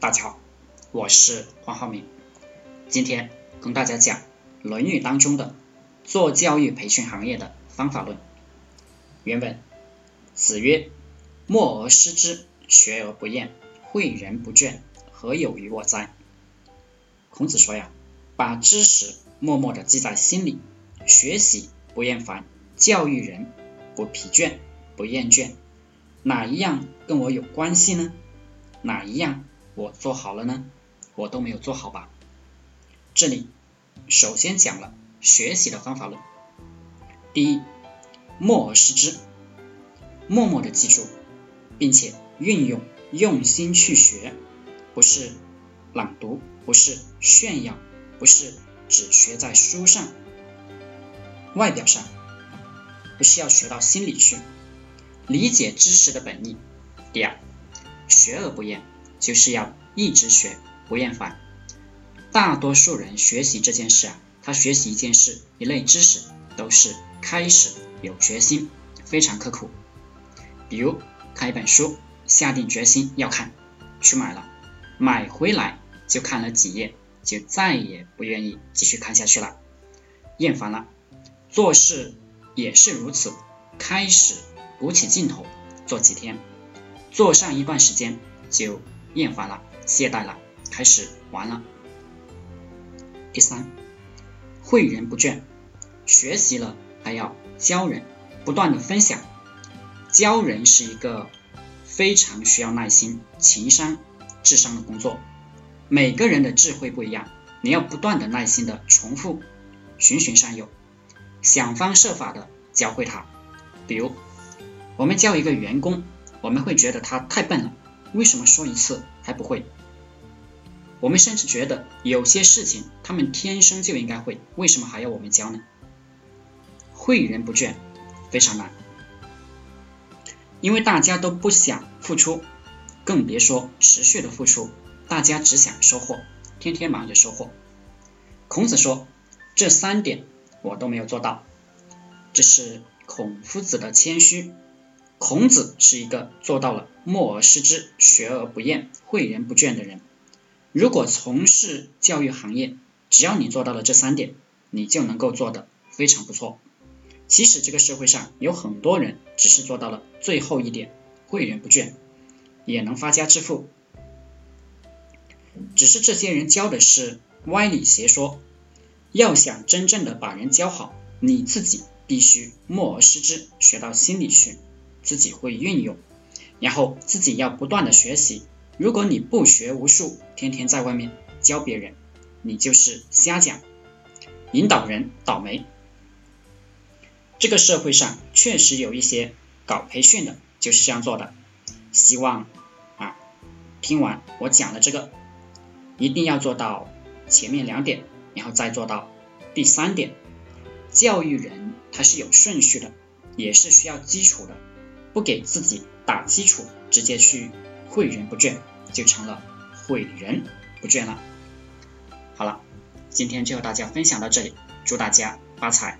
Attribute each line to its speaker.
Speaker 1: 大家好，我是黄浩明，今天跟大家讲《论语》当中的做教育培训行业的方法论。原文：子曰：“默而识之，学而不厌，诲人不倦，何有于我哉？”孔子说呀，把知识默默的记在心里，学习不厌烦，教育人不疲倦、不厌倦。哪一样跟我有关系呢？哪一样我做好了呢？我都没有做好吧。这里首先讲了学习的方法论。第一，默而识之，默默的记住，并且运用，用心去学，不是朗读，不是炫耀，不是只学在书上，外表上，不是要学到心里去。理解知识的本意。第二，学而不厌，就是要一直学，不厌烦。大多数人学习这件事啊，他学习一件事、一类知识，都是开始有决心，非常刻苦。比如看一本书，下定决心要看，去买了，买回来就看了几页，就再也不愿意继续看下去了，厌烦了。做事也是如此，开始。鼓起劲头做几天，做上一段时间就厌烦了、懈怠了，开始玩了。第三，诲人不倦，学习了还要教人，不断的分享。教人是一个非常需要耐心、情商、智商的工作。每个人的智慧不一样，你要不断的耐心的重复，循循善诱，想方设法的教会他。比如。我们教一个员工，我们会觉得他太笨了，为什么说一次还不会？我们甚至觉得有些事情他们天生就应该会，为什么还要我们教呢？诲人不倦非常难，因为大家都不想付出，更别说持续的付出，大家只想收获，天天忙着收获。孔子说这三点我都没有做到，这是孔夫子的谦虚。孔子是一个做到了默而识之、学而不厌、诲人不倦的人。如果从事教育行业，只要你做到了这三点，你就能够做得非常不错。其实这个社会上有很多人只是做到了最后一点，诲人不倦，也能发家致富。只是这些人教的是歪理邪说。要想真正的把人教好，你自己必须默而识之，学到心里去。自己会运用，然后自己要不断的学习。如果你不学无术，天天在外面教别人，你就是瞎讲，引导人倒霉。这个社会上确实有一些搞培训的，就是这样做的。希望啊，听完我讲的这个，一定要做到前面两点，然后再做到第三点。教育人他是有顺序的，也是需要基础的。不给自己打基础，直接去诲人不倦，就成了诲人不倦了。好了，今天就和大家分享到这里，祝大家发财。